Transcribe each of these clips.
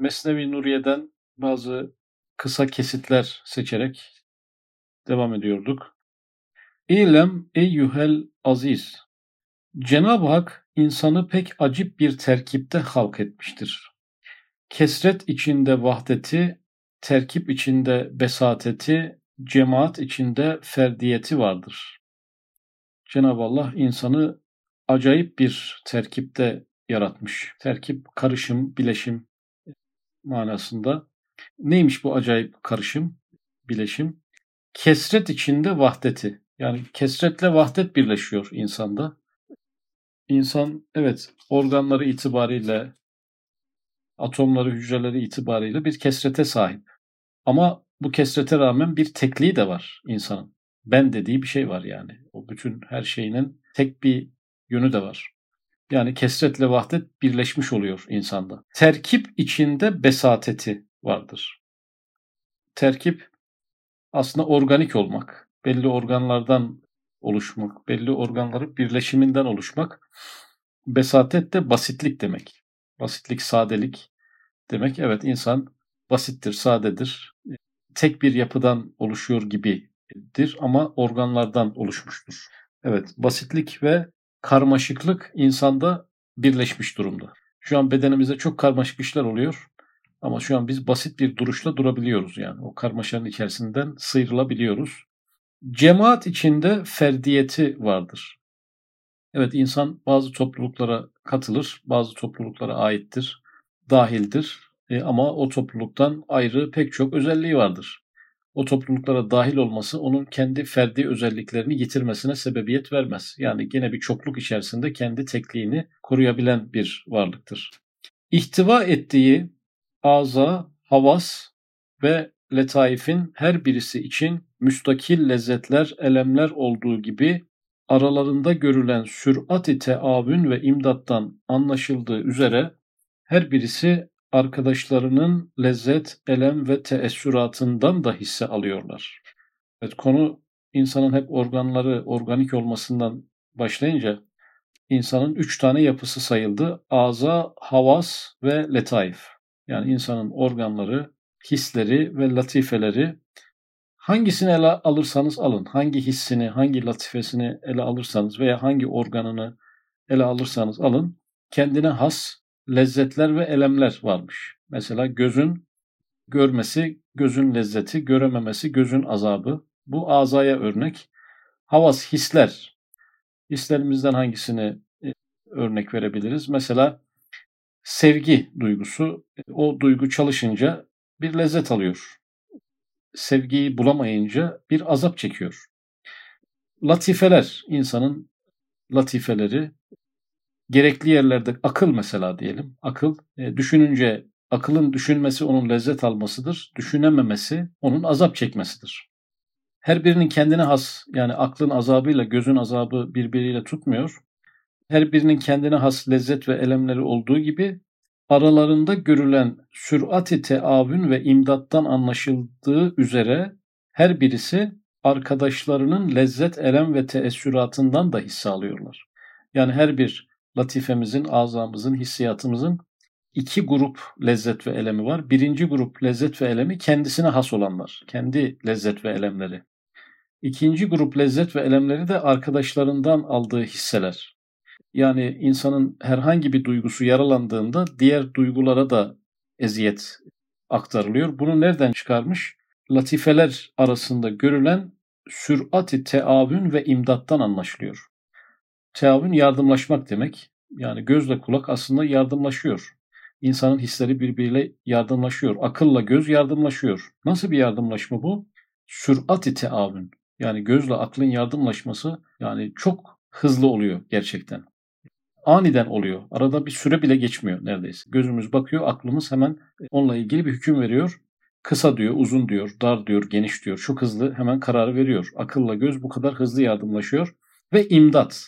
Mesnevi Nuriye'den bazı kısa kesitler seçerek devam ediyorduk. İlem eyyuhel aziz. Cenab-ı Hak insanı pek acip bir terkipte halk etmiştir. Kesret içinde vahdeti, terkip içinde besateti, cemaat içinde ferdiyeti vardır. Cenab-ı Allah insanı acayip bir terkipte yaratmış. Terkip, karışım, bileşim manasında. Neymiş bu acayip karışım, bileşim? Kesret içinde vahdeti. Yani kesretle vahdet birleşiyor insanda. İnsan evet organları itibariyle, atomları, hücreleri itibariyle bir kesrete sahip. Ama bu kesrete rağmen bir tekliği de var insanın. Ben dediği bir şey var yani. O bütün her şeyinin tek bir yönü de var. Yani kesretle vahdet birleşmiş oluyor insanda. Terkip içinde besateti vardır. Terkip aslında organik olmak, belli organlardan oluşmak, belli organların birleşiminden oluşmak. Besatet de basitlik demek. Basitlik, sadelik demek. Evet insan basittir, sadedir. Tek bir yapıdan oluşuyor gibidir ama organlardan oluşmuştur. Evet, basitlik ve karmaşıklık insanda birleşmiş durumda. Şu an bedenimizde çok karmaşık işler oluyor. Ama şu an biz basit bir duruşla durabiliyoruz yani. O karmaşanın içerisinden sıyrılabiliyoruz. Cemaat içinde ferdiyeti vardır. Evet insan bazı topluluklara katılır, bazı topluluklara aittir, dahildir. E, ama o topluluktan ayrı pek çok özelliği vardır. O topluluklara dahil olması onun kendi ferdi özelliklerini yitirmesine sebebiyet vermez. Yani gene bir çokluk içerisinde kendi tekliğini koruyabilen bir varlıktır. İhtiva ettiği aza, havas ve letaifin her birisi için müstakil lezzetler, elemler olduğu gibi aralarında görülen sürat-i teavün ve imdattan anlaşıldığı üzere her birisi arkadaşlarının lezzet, elem ve teessüratından da hisse alıyorlar. Evet konu insanın hep organları organik olmasından başlayınca insanın üç tane yapısı sayıldı. Aza, havas ve letaif. Yani insanın organları, hisleri ve latifeleri hangisini ele alırsanız alın, hangi hissini, hangi latifesini ele alırsanız veya hangi organını ele alırsanız alın, kendine has lezzetler ve elemler varmış. Mesela gözün görmesi gözün lezzeti, görememesi gözün azabı. Bu azaya örnek. Havas hisler. Hislerimizden hangisini e, örnek verebiliriz? Mesela sevgi duygusu. O duygu çalışınca bir lezzet alıyor. Sevgiyi bulamayınca bir azap çekiyor. Latifeler, insanın latifeleri gerekli yerlerde akıl mesela diyelim. Akıl e, düşününce akılın düşünmesi onun lezzet almasıdır. Düşünememesi onun azap çekmesidir. Her birinin kendine has yani aklın azabıyla gözün azabı birbiriyle tutmuyor. Her birinin kendine has lezzet ve elemleri olduğu gibi aralarında görülen sürati teavün ve imdattan anlaşıldığı üzere her birisi arkadaşlarının lezzet, elem ve teessüratından da hisse alıyorlar. Yani her bir latifemizin, azamızın, hissiyatımızın iki grup lezzet ve elemi var. Birinci grup lezzet ve elemi kendisine has olanlar. Kendi lezzet ve elemleri. İkinci grup lezzet ve elemleri de arkadaşlarından aldığı hisseler. Yani insanın herhangi bir duygusu yaralandığında diğer duygulara da eziyet aktarılıyor. Bunu nereden çıkarmış? Latifeler arasında görülen sürati teavün ve imdattan anlaşılıyor. Teavün yardımlaşmak demek. Yani gözle kulak aslında yardımlaşıyor. İnsanın hisleri birbiriyle yardımlaşıyor. Akılla göz yardımlaşıyor. Nasıl bir yardımlaşma bu? Sürati teavün. Yani gözle aklın yardımlaşması yani çok hızlı oluyor gerçekten. Aniden oluyor. Arada bir süre bile geçmiyor neredeyse. Gözümüz bakıyor, aklımız hemen onunla ilgili bir hüküm veriyor. Kısa diyor, uzun diyor, dar diyor, geniş diyor. Çok hızlı hemen kararı veriyor. Akılla göz bu kadar hızlı yardımlaşıyor. Ve imdat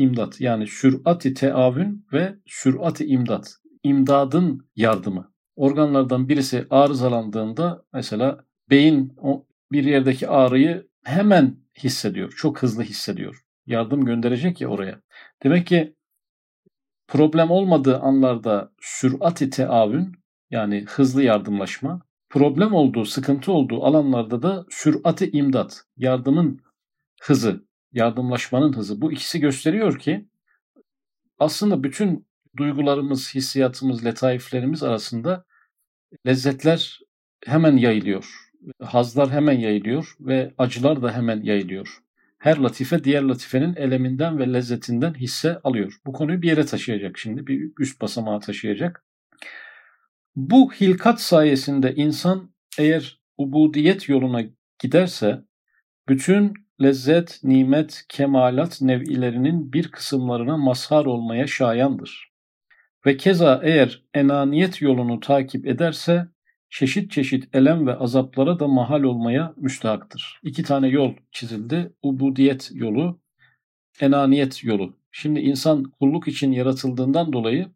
imdat yani sürati teavün ve sürati imdat. İmdadın yardımı. Organlardan birisi arızalandığında mesela beyin bir yerdeki ağrıyı hemen hissediyor. Çok hızlı hissediyor. Yardım gönderecek ya oraya. Demek ki problem olmadığı anlarda sürati teavün yani hızlı yardımlaşma. Problem olduğu, sıkıntı olduğu alanlarda da sürati imdat, yardımın hızı, yardımlaşmanın hızı. Bu ikisi gösteriyor ki aslında bütün duygularımız, hissiyatımız, letaiflerimiz arasında lezzetler hemen yayılıyor. Hazlar hemen yayılıyor ve acılar da hemen yayılıyor. Her latife diğer latifenin eleminden ve lezzetinden hisse alıyor. Bu konuyu bir yere taşıyacak şimdi, bir üst basamağa taşıyacak. Bu hilkat sayesinde insan eğer ubudiyet yoluna giderse bütün lezzet, nimet, kemalat nev'ilerinin bir kısımlarına mazhar olmaya şayandır. Ve keza eğer enaniyet yolunu takip ederse çeşit çeşit elem ve azaplara da mahal olmaya müstahaktır. İki tane yol çizildi. Ubudiyet yolu, enaniyet yolu. Şimdi insan kulluk için yaratıldığından dolayı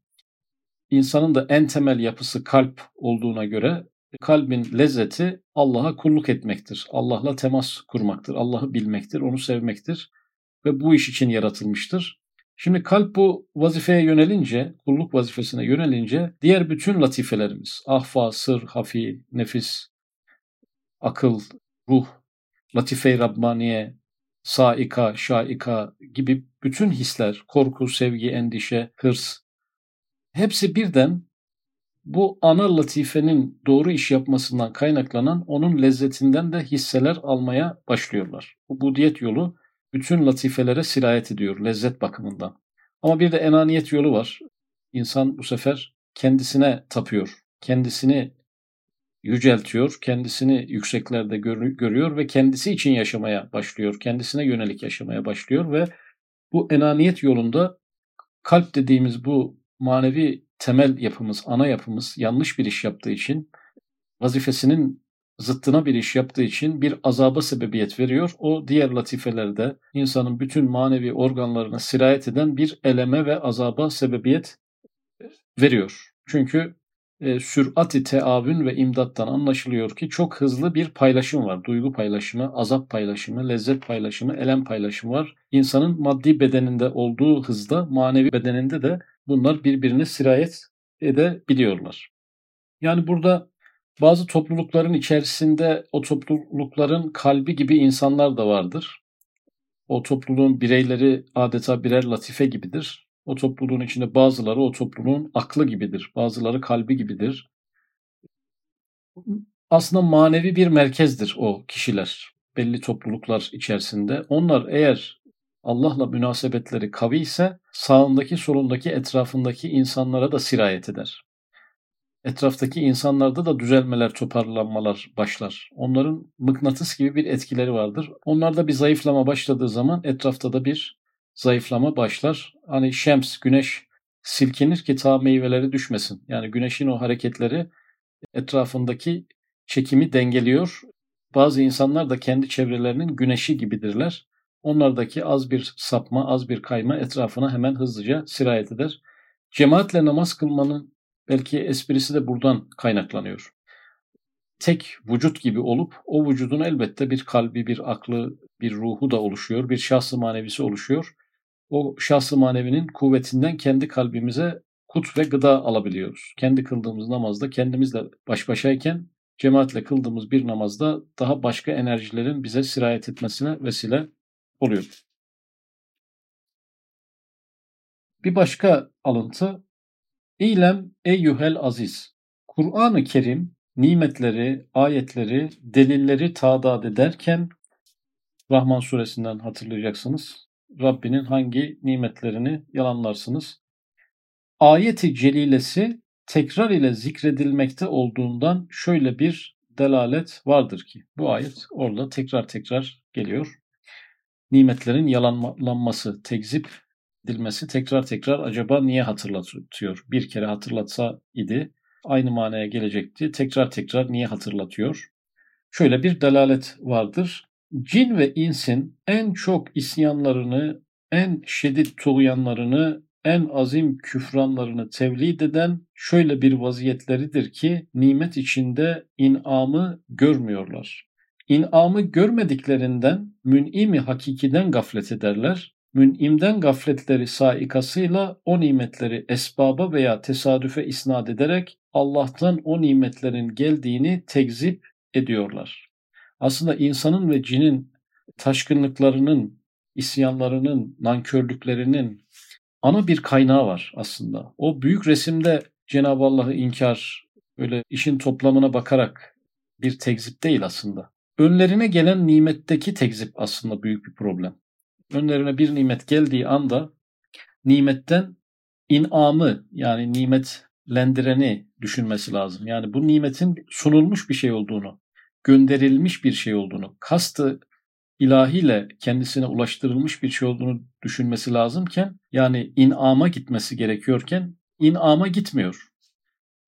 insanın da en temel yapısı kalp olduğuna göre kalbin lezzeti Allah'a kulluk etmektir. Allah'la temas kurmaktır. Allah'ı bilmektir, onu sevmektir ve bu iş için yaratılmıştır. Şimdi kalp bu vazifeye yönelince, kulluk vazifesine yönelince diğer bütün latifelerimiz, ahfa, sır, hafi, nefis, akıl, ruh, latife-i Rabbaniye, saika, şaika gibi bütün hisler, korku, sevgi, endişe, hırs, hepsi birden bu ana latifenin doğru iş yapmasından kaynaklanan onun lezzetinden de hisseler almaya başlıyorlar. Bu budiyet yolu bütün latifelere sirayet ediyor lezzet bakımından. Ama bir de enaniyet yolu var. İnsan bu sefer kendisine tapıyor. Kendisini yüceltiyor, kendisini yükseklerde görüyor ve kendisi için yaşamaya başlıyor. Kendisine yönelik yaşamaya başlıyor ve bu enaniyet yolunda kalp dediğimiz bu manevi temel yapımız, ana yapımız yanlış bir iş yaptığı için vazifesinin zıttına bir iş yaptığı için bir azaba sebebiyet veriyor. O diğer latifelerde insanın bütün manevi organlarına sirayet eden bir eleme ve azaba sebebiyet veriyor. Çünkü e, sürati teavün ve imdattan anlaşılıyor ki çok hızlı bir paylaşım var. Duygu paylaşımı, azap paylaşımı, lezzet paylaşımı, elem paylaşımı var. İnsanın maddi bedeninde olduğu hızda manevi bedeninde de bunlar birbirine sirayet edebiliyorlar. Yani burada bazı toplulukların içerisinde o toplulukların kalbi gibi insanlar da vardır. O topluluğun bireyleri adeta birer latife gibidir. O topluluğun içinde bazıları o topluluğun aklı gibidir. Bazıları kalbi gibidir. Aslında manevi bir merkezdir o kişiler. Belli topluluklar içerisinde. Onlar eğer Allah'la münasebetleri kavi ise sağındaki solundaki etrafındaki insanlara da sirayet eder etraftaki insanlarda da düzelmeler, toparlanmalar başlar. Onların mıknatıs gibi bir etkileri vardır. Onlarda bir zayıflama başladığı zaman etrafta da bir zayıflama başlar. Hani şems, güneş silkinir ki ta meyveleri düşmesin. Yani güneşin o hareketleri etrafındaki çekimi dengeliyor. Bazı insanlar da kendi çevrelerinin güneşi gibidirler. Onlardaki az bir sapma, az bir kayma etrafına hemen hızlıca sirayet eder. Cemaatle namaz kılmanın Belki esprisi de buradan kaynaklanıyor. Tek vücut gibi olup o vücudun elbette bir kalbi, bir aklı, bir ruhu da oluşuyor. Bir şahsı manevisi oluşuyor. O şahsı manevinin kuvvetinden kendi kalbimize kut ve gıda alabiliyoruz. Kendi kıldığımız namazda kendimizle baş başayken cemaatle kıldığımız bir namazda daha başka enerjilerin bize sirayet etmesine vesile oluyor. Bir başka alıntı İlem eyyuhel aziz. Kur'an-ı Kerim nimetleri, ayetleri, delilleri tadat ederken Rahman suresinden hatırlayacaksınız. Rabbinin hangi nimetlerini yalanlarsınız? Ayeti celilesi tekrar ile zikredilmekte olduğundan şöyle bir delalet vardır ki bu ayet orada tekrar tekrar geliyor. Nimetlerin yalanlanması, tekzip edilmesi tekrar tekrar acaba niye hatırlatıyor? Bir kere hatırlatsa idi aynı manaya gelecekti. Tekrar tekrar niye hatırlatıyor? Şöyle bir delalet vardır. Cin ve insin en çok isyanlarını, en şiddet tuğyanlarını, en azim küfranlarını tevlid eden şöyle bir vaziyetleridir ki nimet içinde inamı görmüyorlar. İnamı görmediklerinden mün'imi hakikiden gaflet ederler mün'imden gafletleri saikasıyla o nimetleri esbaba veya tesadüfe isnat ederek Allah'tan o nimetlerin geldiğini tekzip ediyorlar. Aslında insanın ve cinin taşkınlıklarının, isyanlarının, nankörlüklerinin ana bir kaynağı var aslında. O büyük resimde Cenab-ı Allah'ı inkar, öyle işin toplamına bakarak bir tekzip değil aslında. Önlerine gelen nimetteki tekzip aslında büyük bir problem. Önlerine bir nimet geldiği anda nimetten inamı yani nimetlendireni düşünmesi lazım. Yani bu nimetin sunulmuş bir şey olduğunu, gönderilmiş bir şey olduğunu, kastı ilahiyle kendisine ulaştırılmış bir şey olduğunu düşünmesi lazımken yani inama gitmesi gerekiyorken inama gitmiyor.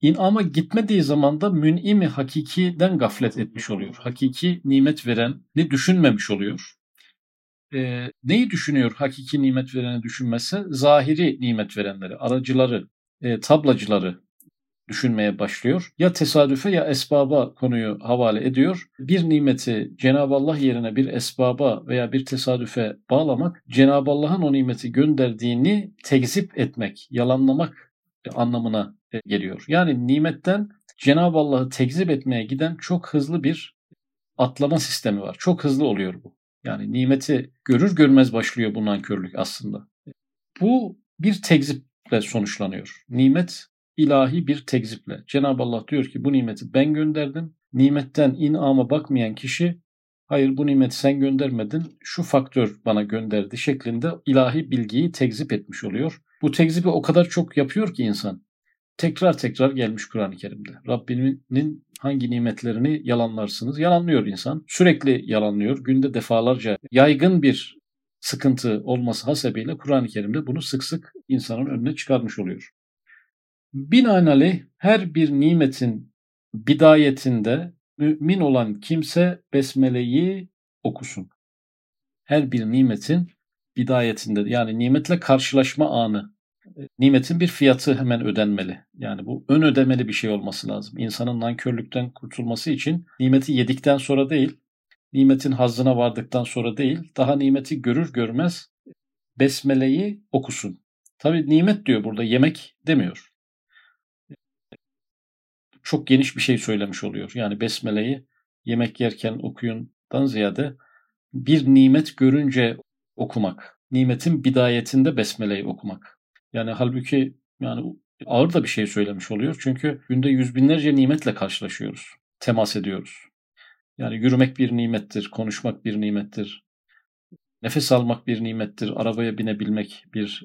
İnama gitmediği zaman da mün'imi hakikiden gaflet etmiş oluyor. Hakiki nimet veren ne düşünmemiş oluyor. E, neyi düşünüyor hakiki nimet vereni düşünmesi? Zahiri nimet verenleri, aracıları, e, tablacıları düşünmeye başlıyor. Ya tesadüfe ya esbaba konuyu havale ediyor. Bir nimeti Cenab-ı Allah yerine bir esbaba veya bir tesadüfe bağlamak, Cenab-ı Allah'ın o nimeti gönderdiğini tekzip etmek, yalanlamak anlamına e, geliyor. Yani nimetten Cenab-ı Allah'ı tekzip etmeye giden çok hızlı bir atlama sistemi var. Çok hızlı oluyor bu. Yani nimeti görür görmez başlıyor bu nankörlük aslında. Bu bir tekziple sonuçlanıyor. Nimet ilahi bir tekziple. Cenab-ı Allah diyor ki bu nimeti ben gönderdim. Nimetten inama bakmayan kişi hayır bu nimeti sen göndermedin şu faktör bana gönderdi şeklinde ilahi bilgiyi tekzip etmiş oluyor. Bu tekzibi o kadar çok yapıyor ki insan. Tekrar tekrar gelmiş Kur'an-ı Kerim'de. Rabbinin hangi nimetlerini yalanlarsınız? Yalanlıyor insan. Sürekli yalanlıyor. Günde defalarca yaygın bir sıkıntı olması hasebiyle Kur'an-ı Kerim'de bunu sık sık insanın önüne çıkarmış oluyor. Binaenaleyh her bir nimetin bidayetinde mümin olan kimse besmeleyi okusun. Her bir nimetin bidayetinde yani nimetle karşılaşma anı. Nimetin bir fiyatı hemen ödenmeli. Yani bu ön ödemeli bir şey olması lazım. İnsanın nankörlükten kurtulması için nimeti yedikten sonra değil, nimetin hazzına vardıktan sonra değil, daha nimeti görür görmez besmeleyi okusun. Tabi nimet diyor burada yemek demiyor çok geniş bir şey söylemiş oluyor. Yani besmeleyi yemek yerken okuyundan ziyade bir nimet görünce okumak. Nimetin bidayetinde besmeleyi okumak. Yani halbuki yani ağır da bir şey söylemiş oluyor. Çünkü günde yüz binlerce nimetle karşılaşıyoruz. Temas ediyoruz. Yani yürümek bir nimettir, konuşmak bir nimettir. Nefes almak bir nimettir, arabaya binebilmek bir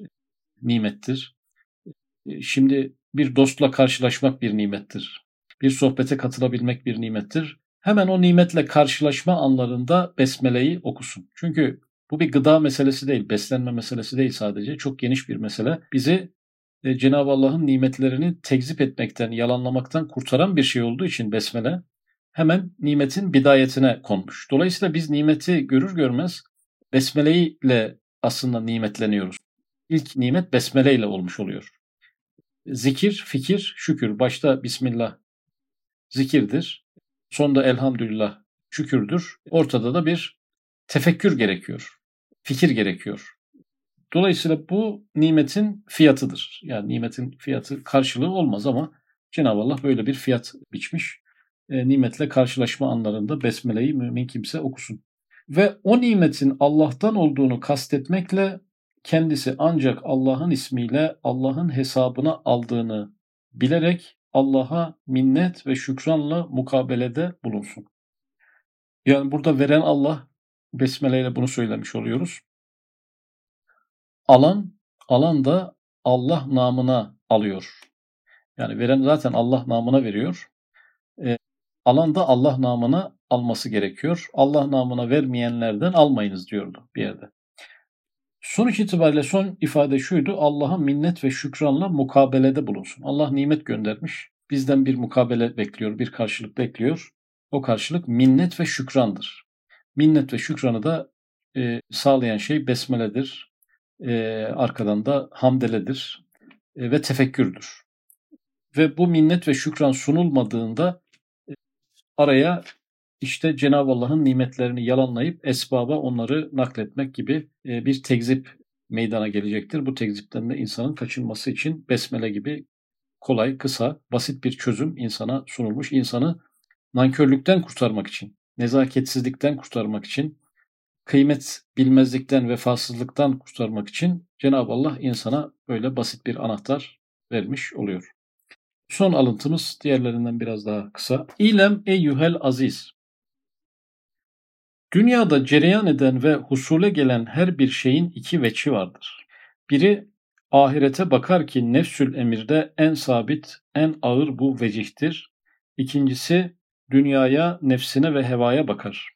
nimettir. Şimdi bir dostla karşılaşmak bir nimettir bir sohbete katılabilmek bir nimettir. Hemen o nimetle karşılaşma anlarında besmeleyi okusun. Çünkü bu bir gıda meselesi değil, beslenme meselesi değil sadece. Çok geniş bir mesele. Bizi e, Cenab-ı Allah'ın nimetlerini tekzip etmekten, yalanlamaktan kurtaran bir şey olduğu için besmele hemen nimetin bidayetine konmuş. Dolayısıyla biz nimeti görür görmez besmele ile aslında nimetleniyoruz. İlk nimet besmele ile olmuş oluyor. Zikir, fikir, şükür. Başta Bismillah zikirdir. Sonda elhamdülillah şükürdür. Ortada da bir tefekkür gerekiyor. Fikir gerekiyor. Dolayısıyla bu nimetin fiyatıdır. Yani nimetin fiyatı karşılığı olmaz ama Cenab-ı Allah böyle bir fiyat biçmiş. E, nimetle karşılaşma anlarında besmeleyi mümin kimse okusun. Ve o nimetin Allah'tan olduğunu kastetmekle kendisi ancak Allah'ın ismiyle Allah'ın hesabına aldığını bilerek Allah'a minnet ve şükranla mukabelede bulunsun. Yani burada veren Allah, Besmele ile bunu söylemiş oluyoruz. Alan, alan da Allah namına alıyor. Yani veren zaten Allah namına veriyor. E, alan da Allah namına alması gerekiyor. Allah namına vermeyenlerden almayınız diyordu bir yerde. Sonuç itibariyle son ifade şuydu. Allah'a minnet ve şükranla mukabelede bulunsun. Allah nimet göndermiş. Bizden bir mukabele bekliyor, bir karşılık bekliyor. O karşılık minnet ve şükrandır. Minnet ve şükranı da e, sağlayan şey besmeledir. E, arkadan da hamdeledir e, ve tefekkürdür. Ve bu minnet ve şükran sunulmadığında e, araya işte Cenab-ı Allah'ın nimetlerini yalanlayıp esbaba onları nakletmek gibi e, bir tekzip meydana gelecektir. Bu tekzipten de insanın kaçınması için besmele gibi kolay, kısa, basit bir çözüm insana sunulmuş. İnsanı nankörlükten kurtarmak için, nezaketsizlikten kurtarmak için, kıymet bilmezlikten, vefasızlıktan kurtarmak için Cenab-ı Allah insana böyle basit bir anahtar vermiş oluyor. Son alıntımız diğerlerinden biraz daha kısa. İlem eyyuhel aziz. Dünyada cereyan eden ve husule gelen her bir şeyin iki veçi vardır. Biri ahirete bakar ki nefsül emirde en sabit, en ağır bu vecihtir. İkincisi dünyaya, nefsine ve hevaya bakar.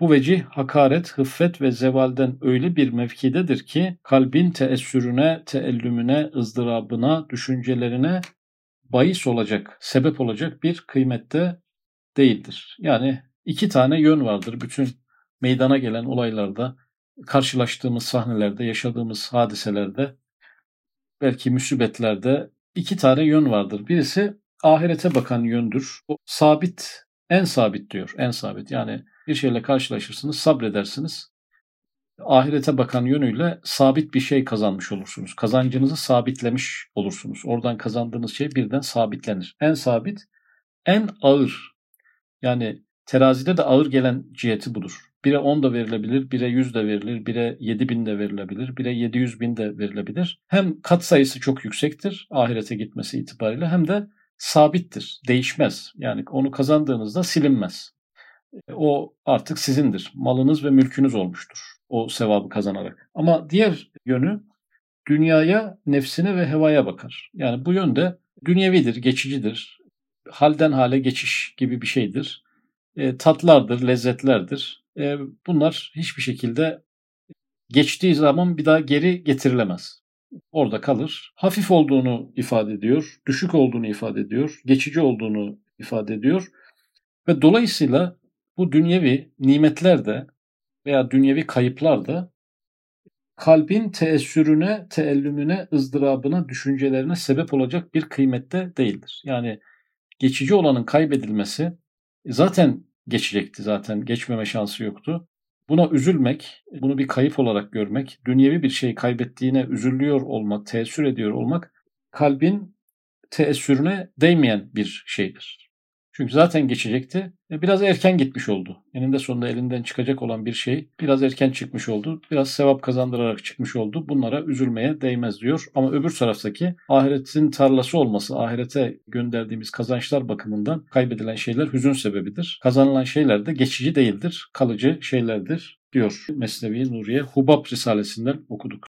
Bu vecih hakaret, hıffet ve zevalden öyle bir mevkidedir ki kalbin teessürüne, teellümüne, ızdırabına, düşüncelerine bahis olacak, sebep olacak bir kıymette değildir. Yani iki tane yön vardır bütün meydana gelen olaylarda, karşılaştığımız sahnelerde, yaşadığımız hadiselerde, belki müsibetlerde iki tane yön vardır. Birisi ahirete bakan yöndür. O sabit, en sabit diyor, en sabit. Yani bir şeyle karşılaşırsınız, sabredersiniz. Ahirete bakan yönüyle sabit bir şey kazanmış olursunuz. Kazancınızı sabitlemiş olursunuz. Oradan kazandığınız şey birden sabitlenir. En sabit, en ağır. Yani terazide de ağır gelen ciheti budur. Bire 10 da verilebilir, bire 100 de verilir, bire 7 bin de verilebilir, bire 700 bin de verilebilir. Hem kat sayısı çok yüksektir ahirete gitmesi itibariyle hem de sabittir, değişmez. Yani onu kazandığınızda silinmez. O artık sizindir. Malınız ve mülkünüz olmuştur. O sevabı kazanarak. Ama diğer yönü dünyaya, nefsine ve hevaya bakar. Yani bu yönde dünyevidir, geçicidir. Halden hale geçiş gibi bir şeydir. E, tatlardır, lezzetlerdir. E, bunlar hiçbir şekilde geçtiği zaman bir daha geri getirilemez. Orada kalır. Hafif olduğunu ifade ediyor, düşük olduğunu ifade ediyor, geçici olduğunu ifade ediyor. Ve dolayısıyla bu dünyevi nimetler de veya dünyevi kayıplar da kalbin teessürüne, teellümüne, ızdırabına, düşüncelerine sebep olacak bir kıymette değildir. Yani geçici olanın kaybedilmesi zaten geçecekti zaten geçmeme şansı yoktu. Buna üzülmek, bunu bir kayıp olarak görmek, dünyevi bir şey kaybettiğine üzülüyor olmak, teessür ediyor olmak kalbin teessürüne değmeyen bir şeydir. Çünkü zaten geçecekti. E, biraz erken gitmiş oldu. Eninde sonunda elinden çıkacak olan bir şey biraz erken çıkmış oldu. Biraz sevap kazandırarak çıkmış oldu. Bunlara üzülmeye değmez diyor. Ama öbür taraftaki ahiretin tarlası olması, ahirete gönderdiğimiz kazançlar bakımından kaybedilen şeyler hüzün sebebidir. Kazanılan şeyler de geçici değildir, kalıcı şeylerdir diyor Mesnevi Nuriye Hubab Risalesinden okuduk.